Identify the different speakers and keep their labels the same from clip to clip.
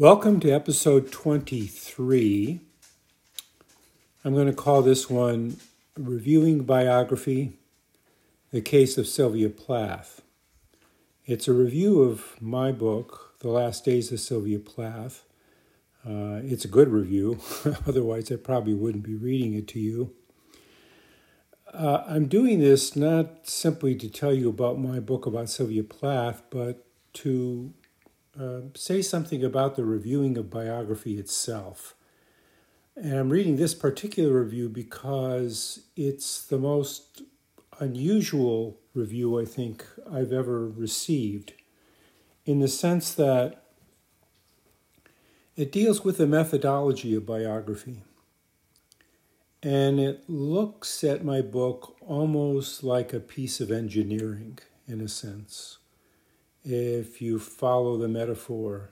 Speaker 1: Welcome to episode 23. I'm going to call this one Reviewing Biography The Case of Sylvia Plath. It's a review of my book, The Last Days of Sylvia Plath. Uh, it's a good review, otherwise, I probably wouldn't be reading it to you. Uh, I'm doing this not simply to tell you about my book about Sylvia Plath, but to uh, say something about the reviewing of biography itself. And I'm reading this particular review because it's the most unusual review I think I've ever received, in the sense that it deals with the methodology of biography. And it looks at my book almost like a piece of engineering, in a sense if you follow the metaphor,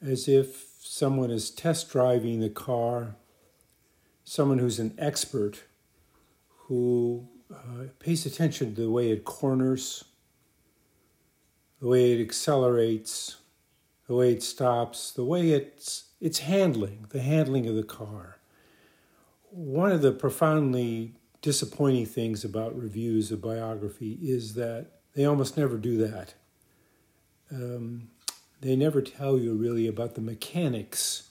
Speaker 1: as if someone is test driving the car, someone who's an expert who uh, pays attention to the way it corners, the way it accelerates, the way it stops, the way it's it's handling, the handling of the car. One of the profoundly disappointing things about reviews of biography is that they almost never do that um, they never tell you really about the mechanics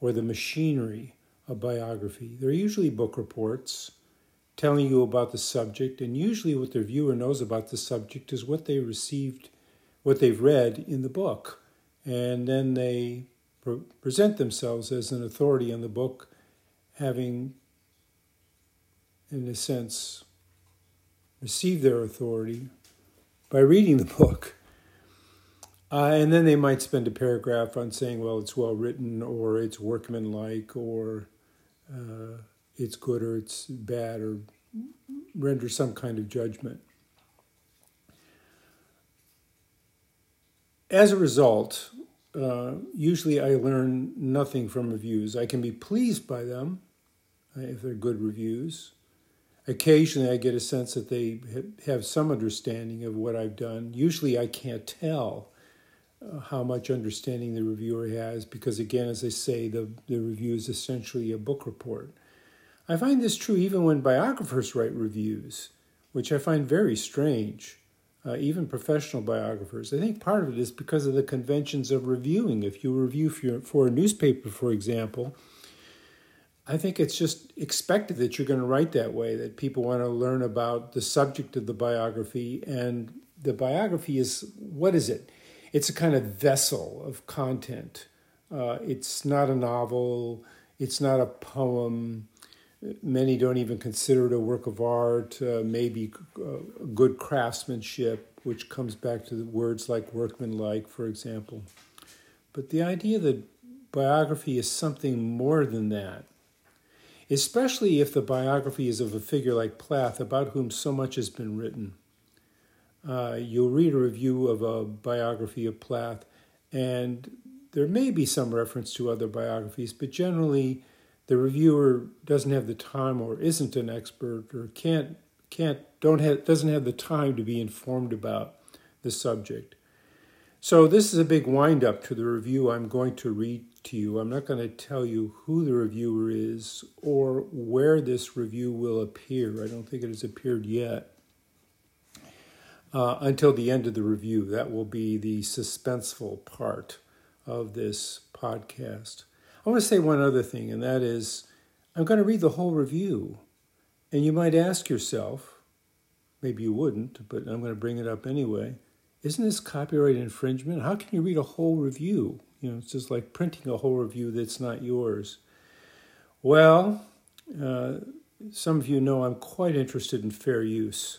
Speaker 1: or the machinery of biography. They're usually book reports telling you about the subject, and usually what the viewer knows about the subject is what they received, what they've read in the book. And then they pre- present themselves as an authority on the book, having, in a sense, received their authority by reading the book. Uh, and then they might spend a paragraph on saying, well, it's well written, or it's workmanlike, or uh, it's good, or it's bad, or render some kind of judgment. As a result, uh, usually I learn nothing from reviews. I can be pleased by them uh, if they're good reviews. Occasionally, I get a sense that they have some understanding of what I've done. Usually, I can't tell uh, how much understanding the reviewer has, because again, as I say, the, the review is essentially a book report. I find this true even when biographers write reviews, which I find very strange, uh, even professional biographers. I think part of it is because of the conventions of reviewing. If you review for, for a newspaper, for example, I think it's just expected that you're going to write that way, that people want to learn about the subject of the biography. And the biography is what is it? It's a kind of vessel of content. Uh, it's not a novel, it's not a poem. Many don't even consider it a work of art, uh, maybe uh, good craftsmanship, which comes back to the words like workmanlike, for example. But the idea that biography is something more than that, especially if the biography is of a figure like Plath, about whom so much has been written. Uh, you'll read a review of a biography of Plath, and there may be some reference to other biographies, but generally the reviewer doesn't have the time or isn't an expert or can't can't don't have doesn't have the time to be informed about the subject. So this is a big wind up to the review I'm going to read to you. I'm not going to tell you who the reviewer is or where this review will appear. I don't think it has appeared yet uh, until the end of the review. That will be the suspenseful part of this podcast. I want to say one other thing, and that is I'm going to read the whole review. And you might ask yourself, maybe you wouldn't, but I'm going to bring it up anyway. Isn't this copyright infringement? How can you read a whole review? You know, it's just like printing a whole review that's not yours. Well, uh, some of you know I'm quite interested in fair use.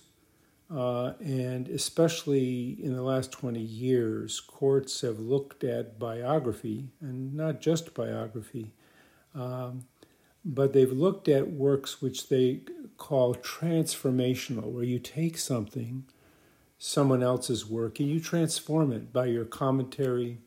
Speaker 1: Uh, and especially in the last 20 years, courts have looked at biography, and not just biography, um, but they've looked at works which they call transformational, where you take something, someone else's work, and you transform it by your commentary,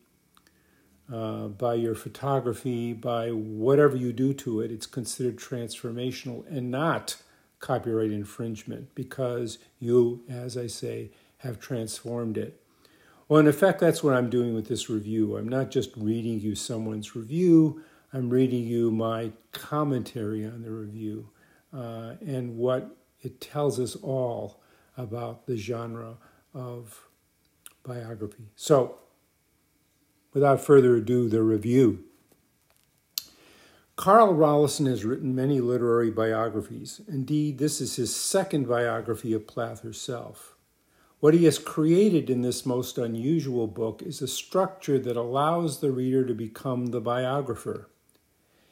Speaker 1: uh, by your photography, by whatever you do to it. It's considered transformational and not copyright infringement because you, as I say, have transformed it. Well, in effect, that's what I'm doing with this review. I'm not just reading you someone's review, I'm reading you my commentary on the review uh, and what it tells us all about the genre of biography. So, without further ado, the review. Carl Rollyson has written many literary biographies. Indeed, this is his second biography of Plath herself. What he has created in this most unusual book is a structure that allows the reader to become the biographer.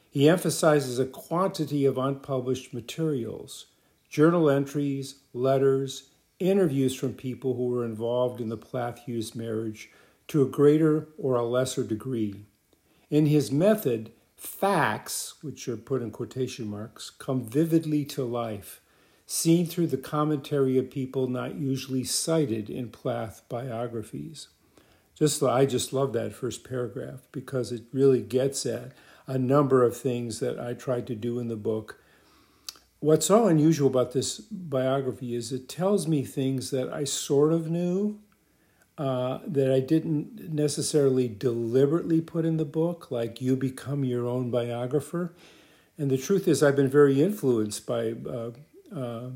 Speaker 1: He emphasizes a quantity of unpublished materials, journal entries, letters, interviews from people who were involved in the Plath Hughes marriage to a greater or a lesser degree. In his method, facts, which are put in quotation marks, come vividly to life seen through the commentary of people not usually cited in Plath biographies. Just I just love that first paragraph because it really gets at a number of things that I tried to do in the book. What's so unusual about this biography is it tells me things that I sort of knew, uh, that I didn't necessarily deliberately put in the book, like you become your own biographer. And the truth is, I've been very influenced by uh, uh,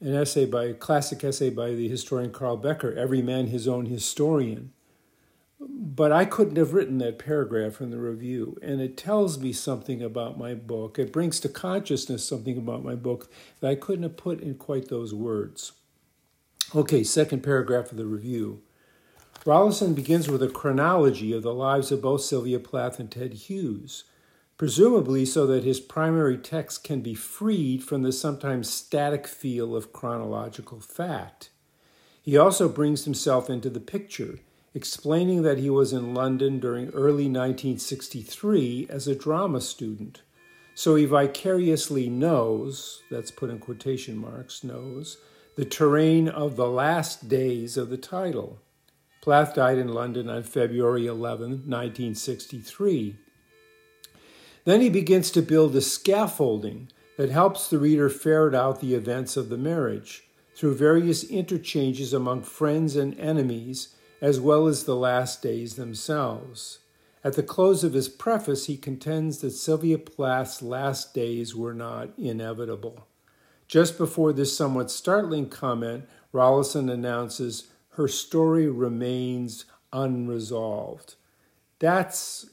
Speaker 1: an essay by a classic essay by the historian Carl Becker, "Every Man His Own Historian." But I couldn't have written that paragraph in the review, and it tells me something about my book. It brings to consciousness something about my book that I couldn't have put in quite those words. Okay, second paragraph of the review. Rollyson begins with a chronology of the lives of both Sylvia Plath and Ted Hughes presumably so that his primary text can be freed from the sometimes static feel of chronological fact. He also brings himself into the picture, explaining that he was in London during early 1963 as a drama student. So he vicariously knows, that's put in quotation marks, knows, the terrain of the last days of the title. Plath died in London on February 11, 1963. Then he begins to build a scaffolding that helps the reader ferret out the events of the marriage through various interchanges among friends and enemies, as well as the last days themselves. At the close of his preface, he contends that Sylvia Plath's last days were not inevitable. Just before this somewhat startling comment, Rollyson announces her story remains unresolved. That's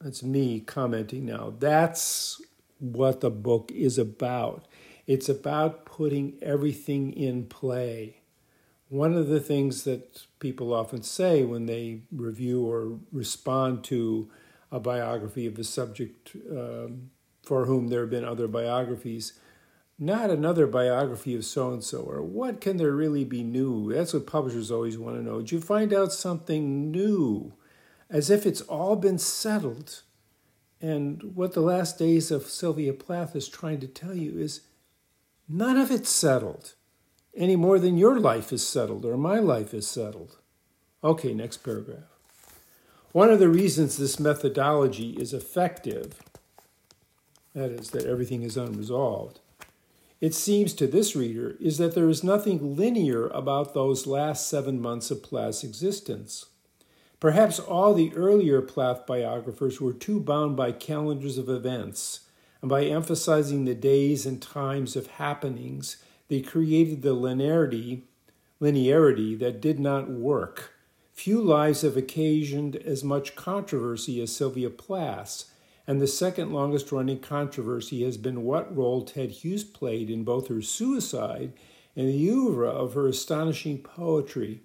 Speaker 1: that's me commenting now. That's what the book is about. It's about putting everything in play. One of the things that people often say when they review or respond to a biography of a subject um, for whom there have been other biographies, not another biography of so and so, or what can there really be new? That's what publishers always want to know. Did you find out something new? as if it's all been settled. And what the last days of Sylvia Plath is trying to tell you is none of it's settled any more than your life is settled or my life is settled. Okay, next paragraph. One of the reasons this methodology is effective, that is, that everything is unresolved, it seems to this reader, is that there is nothing linear about those last seven months of Plath's existence. Perhaps all the earlier Plath biographers were too bound by calendars of events, and by emphasizing the days and times of happenings, they created the linearity, linearity that did not work. Few lives have occasioned as much controversy as Sylvia Plath's, and the second longest running controversy has been what role Ted Hughes played in both her suicide and the oeuvre of her astonishing poetry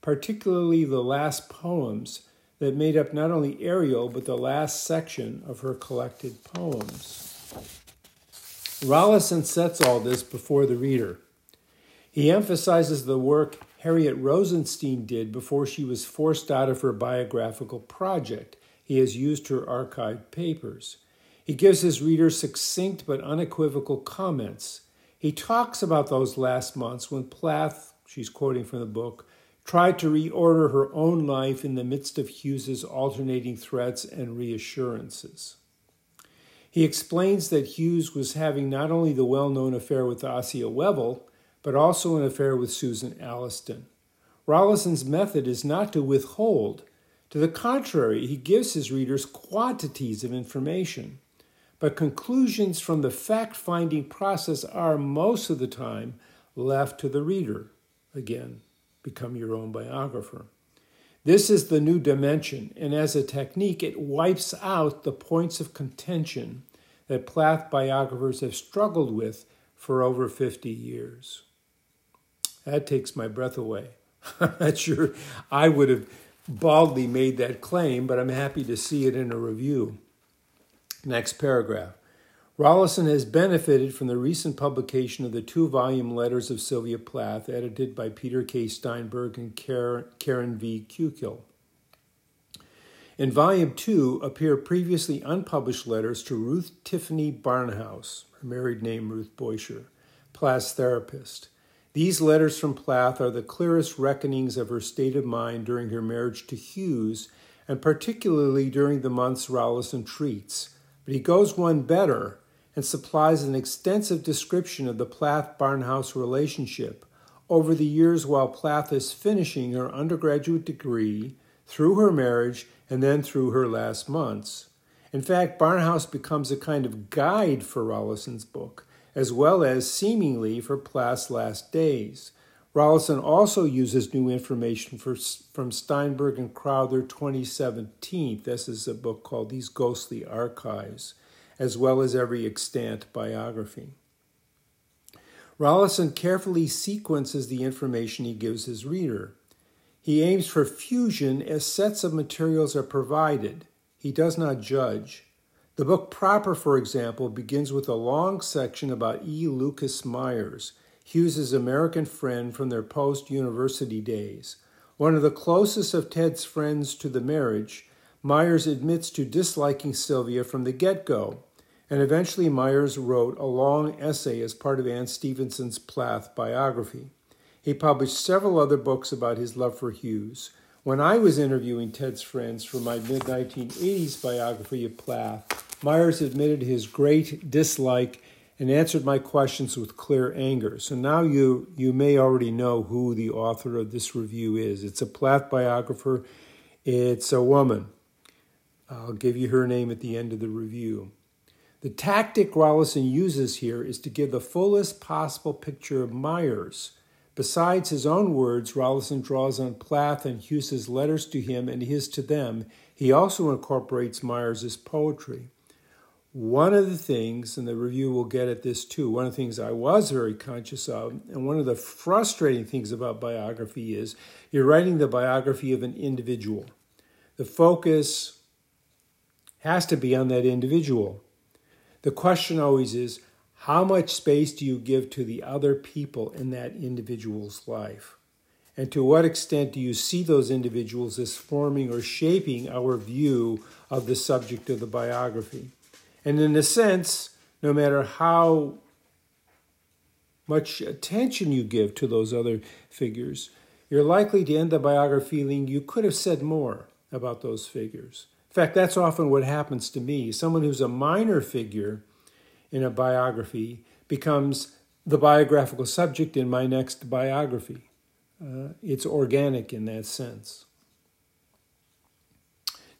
Speaker 1: particularly the last poems that made up not only Ariel, but the last section of her collected poems. Rollyson sets all this before the reader. He emphasizes the work Harriet Rosenstein did before she was forced out of her biographical project. He has used her archived papers. He gives his readers succinct but unequivocal comments. He talks about those last months when Plath, she's quoting from the book, tried to reorder her own life in the midst of Hughes's alternating threats and reassurances. He explains that Hughes was having not only the well known affair with Assia Wevill, but also an affair with Susan Alliston. Rollyson's method is not to withhold. To the contrary, he gives his readers quantities of information. But conclusions from the fact finding process are, most of the time, left to the reader. Again, become your own biographer. This is the new dimension, and as a technique, it wipes out the points of contention that Plath biographers have struggled with for over 50 years. That takes my breath away. I'm not sure I would have baldly made that claim, but I'm happy to see it in a review. Next paragraph. Rollyson has benefited from the recent publication of the two volume Letters of Sylvia Plath, edited by Peter K. Steinberg and Karen V. Kukil. In Volume 2 appear previously unpublished letters to Ruth Tiffany Barnhouse, her married name Ruth Beuscher, Plath's therapist. These letters from Plath are the clearest reckonings of her state of mind during her marriage to Hughes, and particularly during the months Rollyson treats. But he goes one better and supplies an extensive description of the Plath Barnhouse relationship over the years while Plath is finishing her undergraduate degree, through her marriage, and then through her last months. In fact, Barnhouse becomes a kind of guide for Rollyson's book, as well as seemingly for Plath's last days. Rollyson also uses new information for, from Steinberg and Crowther 2017. This is a book called These Ghostly Archives as well as every extant biography. Rollyson carefully sequences the information he gives his reader. He aims for fusion as sets of materials are provided. He does not judge. The book proper, for example, begins with a long section about E. Lucas Myers, Hughes's American friend from their post university days. One of the closest of Ted's friends to the marriage, Myers admits to disliking Sylvia from the get go and eventually Myers wrote a long essay as part of Anne Stevenson's Plath biography. He published several other books about his love for Hughes. When I was interviewing Ted's friends for my mid 1980s biography of Plath, Myers admitted his great dislike and answered my questions with clear anger. So now you, you may already know who the author of this review is. It's a Plath biographer, it's a woman. I'll give you her name at the end of the review. The tactic Rollyson uses here is to give the fullest possible picture of Myers. Besides his own words, Rollyson draws on Plath and Hughes's letters to him and his to them. He also incorporates Myers's poetry. One of the things, and the review will get at this too, one of the things I was very conscious of, and one of the frustrating things about biography is you're writing the biography of an individual. The focus has to be on that individual. The question always is how much space do you give to the other people in that individual's life? And to what extent do you see those individuals as forming or shaping our view of the subject of the biography? And in a sense, no matter how much attention you give to those other figures, you're likely to end the biography feeling you could have said more about those figures. In fact, that's often what happens to me. Someone who's a minor figure in a biography becomes the biographical subject in my next biography. Uh, it's organic in that sense.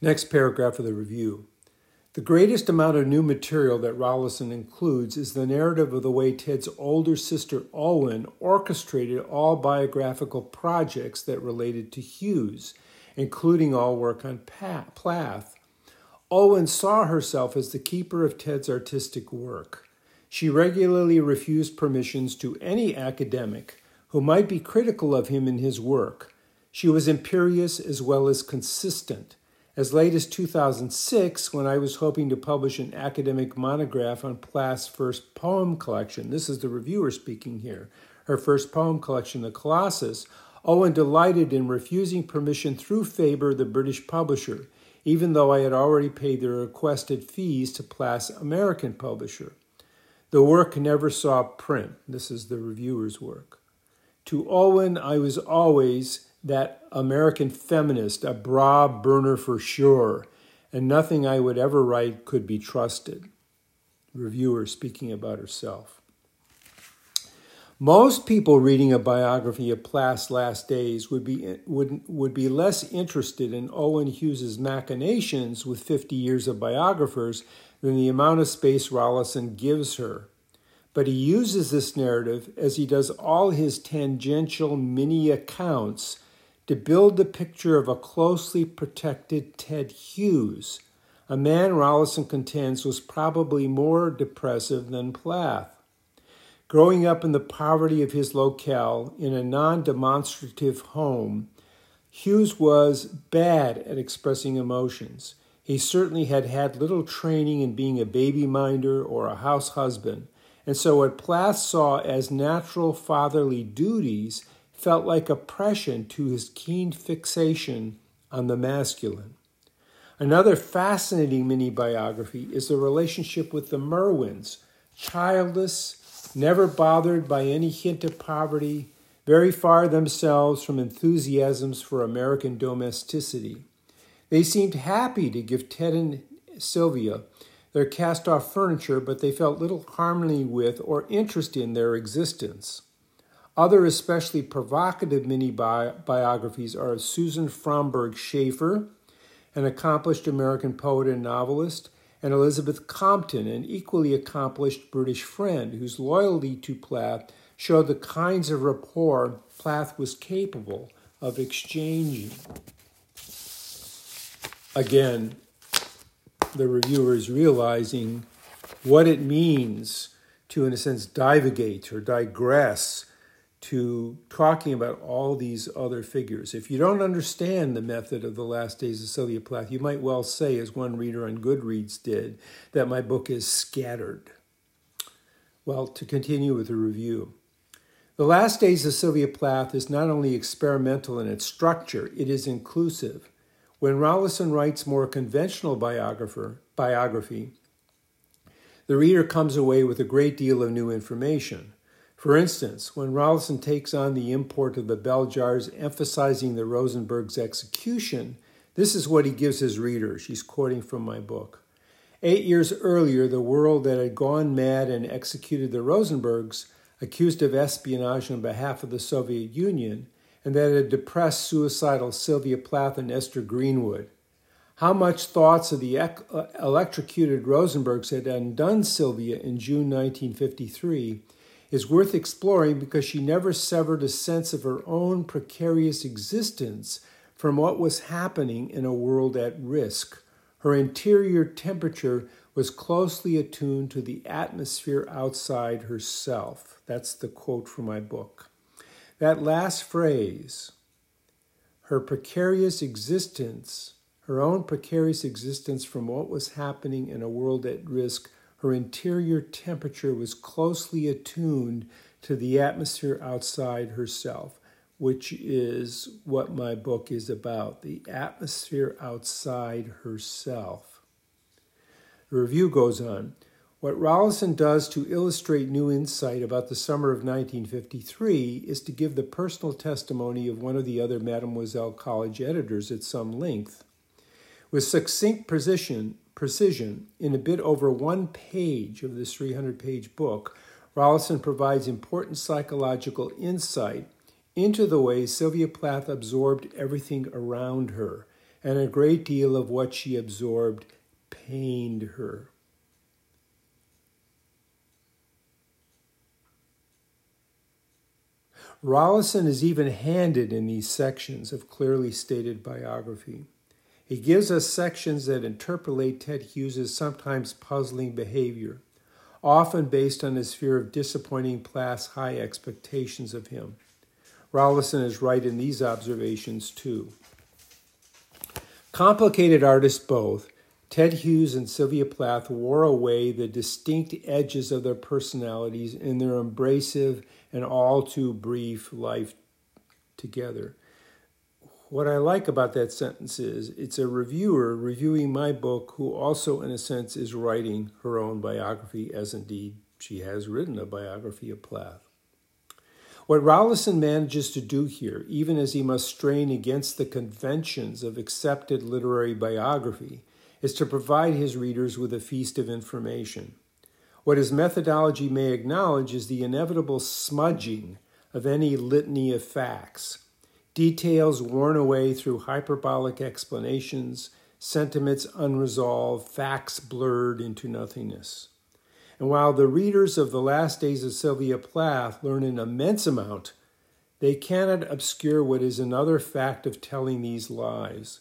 Speaker 1: Next paragraph of the review. The greatest amount of new material that Rollyson includes is the narrative of the way Ted's older sister Olwen orchestrated all biographical projects that related to Hughes including all work on Plath. Olwen saw herself as the keeper of Ted's artistic work. She regularly refused permissions to any academic who might be critical of him in his work. She was imperious as well as consistent. As late as 2006, when I was hoping to publish an academic monograph on Plath's first poem collection, this is the reviewer speaking here, her first poem collection, The Colossus, Olwen delighted in refusing permission through Faber, the British publisher, even though I had already paid the requested fees to Plath's American publisher. The work never saw print. This is the reviewer's work. To Olwen, I was always that American feminist, a bra burner for sure, and nothing I would ever write could be trusted. Reviewer speaking about herself. Most people reading a biography of Plath's last days would be, would, would be less interested in Olwen Hughes's machinations with 50 years of biographers than the amount of space Rollyson gives her. But he uses this narrative, as he does all his tangential mini accounts, to build the picture of a closely protected Ted Hughes, a man Rollyson contends was probably more depressive than Plath. Growing up in the poverty of his locale in a non demonstrative home, Hughes was bad at expressing emotions. He certainly had had little training in being a baby minder or a house husband, and so what Plath saw as natural fatherly duties felt like oppression to his keen fixation on the masculine. Another fascinating mini biography is the relationship with the Merwins, childless, never bothered by any hint of poverty, very far themselves from enthusiasms for American domesticity. They seemed happy to give Ted and Sylvia their cast off furniture, but they felt little harmony with or interest in their existence. Other especially provocative mini bi- biographies are of Susan Fromberg Schaeffer, an accomplished American poet and novelist, and Elizabeth Compton, an equally accomplished British friend whose loyalty to Plath showed the kinds of rapport Plath was capable of exchanging. Again, the reviewer is realizing what it means to, in a sense, divagate or digress to talking about all these other figures. If you don't understand the method of the last days of Sylvia Plath, you might well say, as one reader on Goodreads did, that my book is scattered. Well, to continue with the review. The Last Days of Sylvia Plath is not only experimental in its structure, it is inclusive. When Rollyson writes more conventional biographer, biography, the reader comes away with a great deal of new information. For instance, when Rollyson takes on the import of the bell jars, emphasizing the Rosenberg's execution, this is what he gives his readers. She's quoting from my book. Eight years earlier, the world that had gone mad and executed the Rosenbergs, accused of espionage on behalf of the Soviet Union, and that had depressed suicidal Sylvia Plath and Esther Greenwood. How much thoughts of the uh, electrocuted Rosenbergs had undone Sylvia in June 1953 is worth exploring because she never severed a sense of her own precarious existence from what was happening in a world at risk. Her interior temperature was closely attuned to the atmosphere outside herself. That's the quote from my book. That last phrase, her precarious existence, her own precarious existence from what was happening in a world at risk, her interior temperature was closely attuned to the atmosphere outside herself, which is what my book is about the atmosphere outside herself. The review goes on. What Rollyson does to illustrate new insight about the summer of 1953 is to give the personal testimony of one of the other Mademoiselle College editors at some length. With succinct precision, precision, in a bit over one page of this 300 page book, Rollyson provides important psychological insight into the way Sylvia Plath absorbed everything around her, and a great deal of what she absorbed pained her. Rollyson is even handed in these sections of clearly stated biography. He gives us sections that interpolate Ted Hughes's sometimes puzzling behavior, often based on his fear of disappointing Plath's high expectations of him. Rollyson is right in these observations too. Complicated artists both, Ted Hughes and Sylvia Plath wore away the distinct edges of their personalities in their abrasive and all too brief life together what I like about that sentence is it's a reviewer reviewing my book who also, in a sense, is writing her own biography, as indeed she has written a biography of Plath. What Rollyson manages to do here, even as he must strain against the conventions of accepted literary biography, is to provide his readers with a feast of information. What his methodology may acknowledge is the inevitable smudging of any litany of facts, details worn away through hyperbolic explanations, sentiments unresolved, facts blurred into nothingness. And while the readers of the last days of Sylvia Plath learn an immense amount, they cannot obscure what is another fact of telling these lies.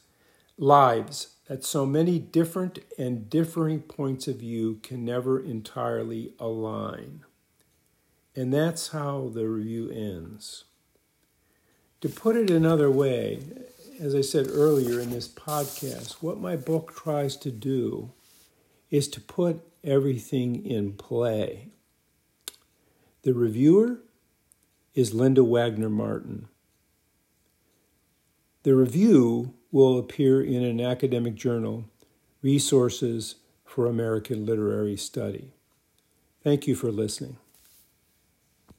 Speaker 1: Lives that so many different and differing points of view can never entirely align. And that's how the review ends. To put it another way, as I said earlier in this podcast, what my book tries to do is to put everything in play. The reviewer is Linda Wagner Martin. The review will appear in an academic journal, Resources for American Literary Study. Thank you for listening.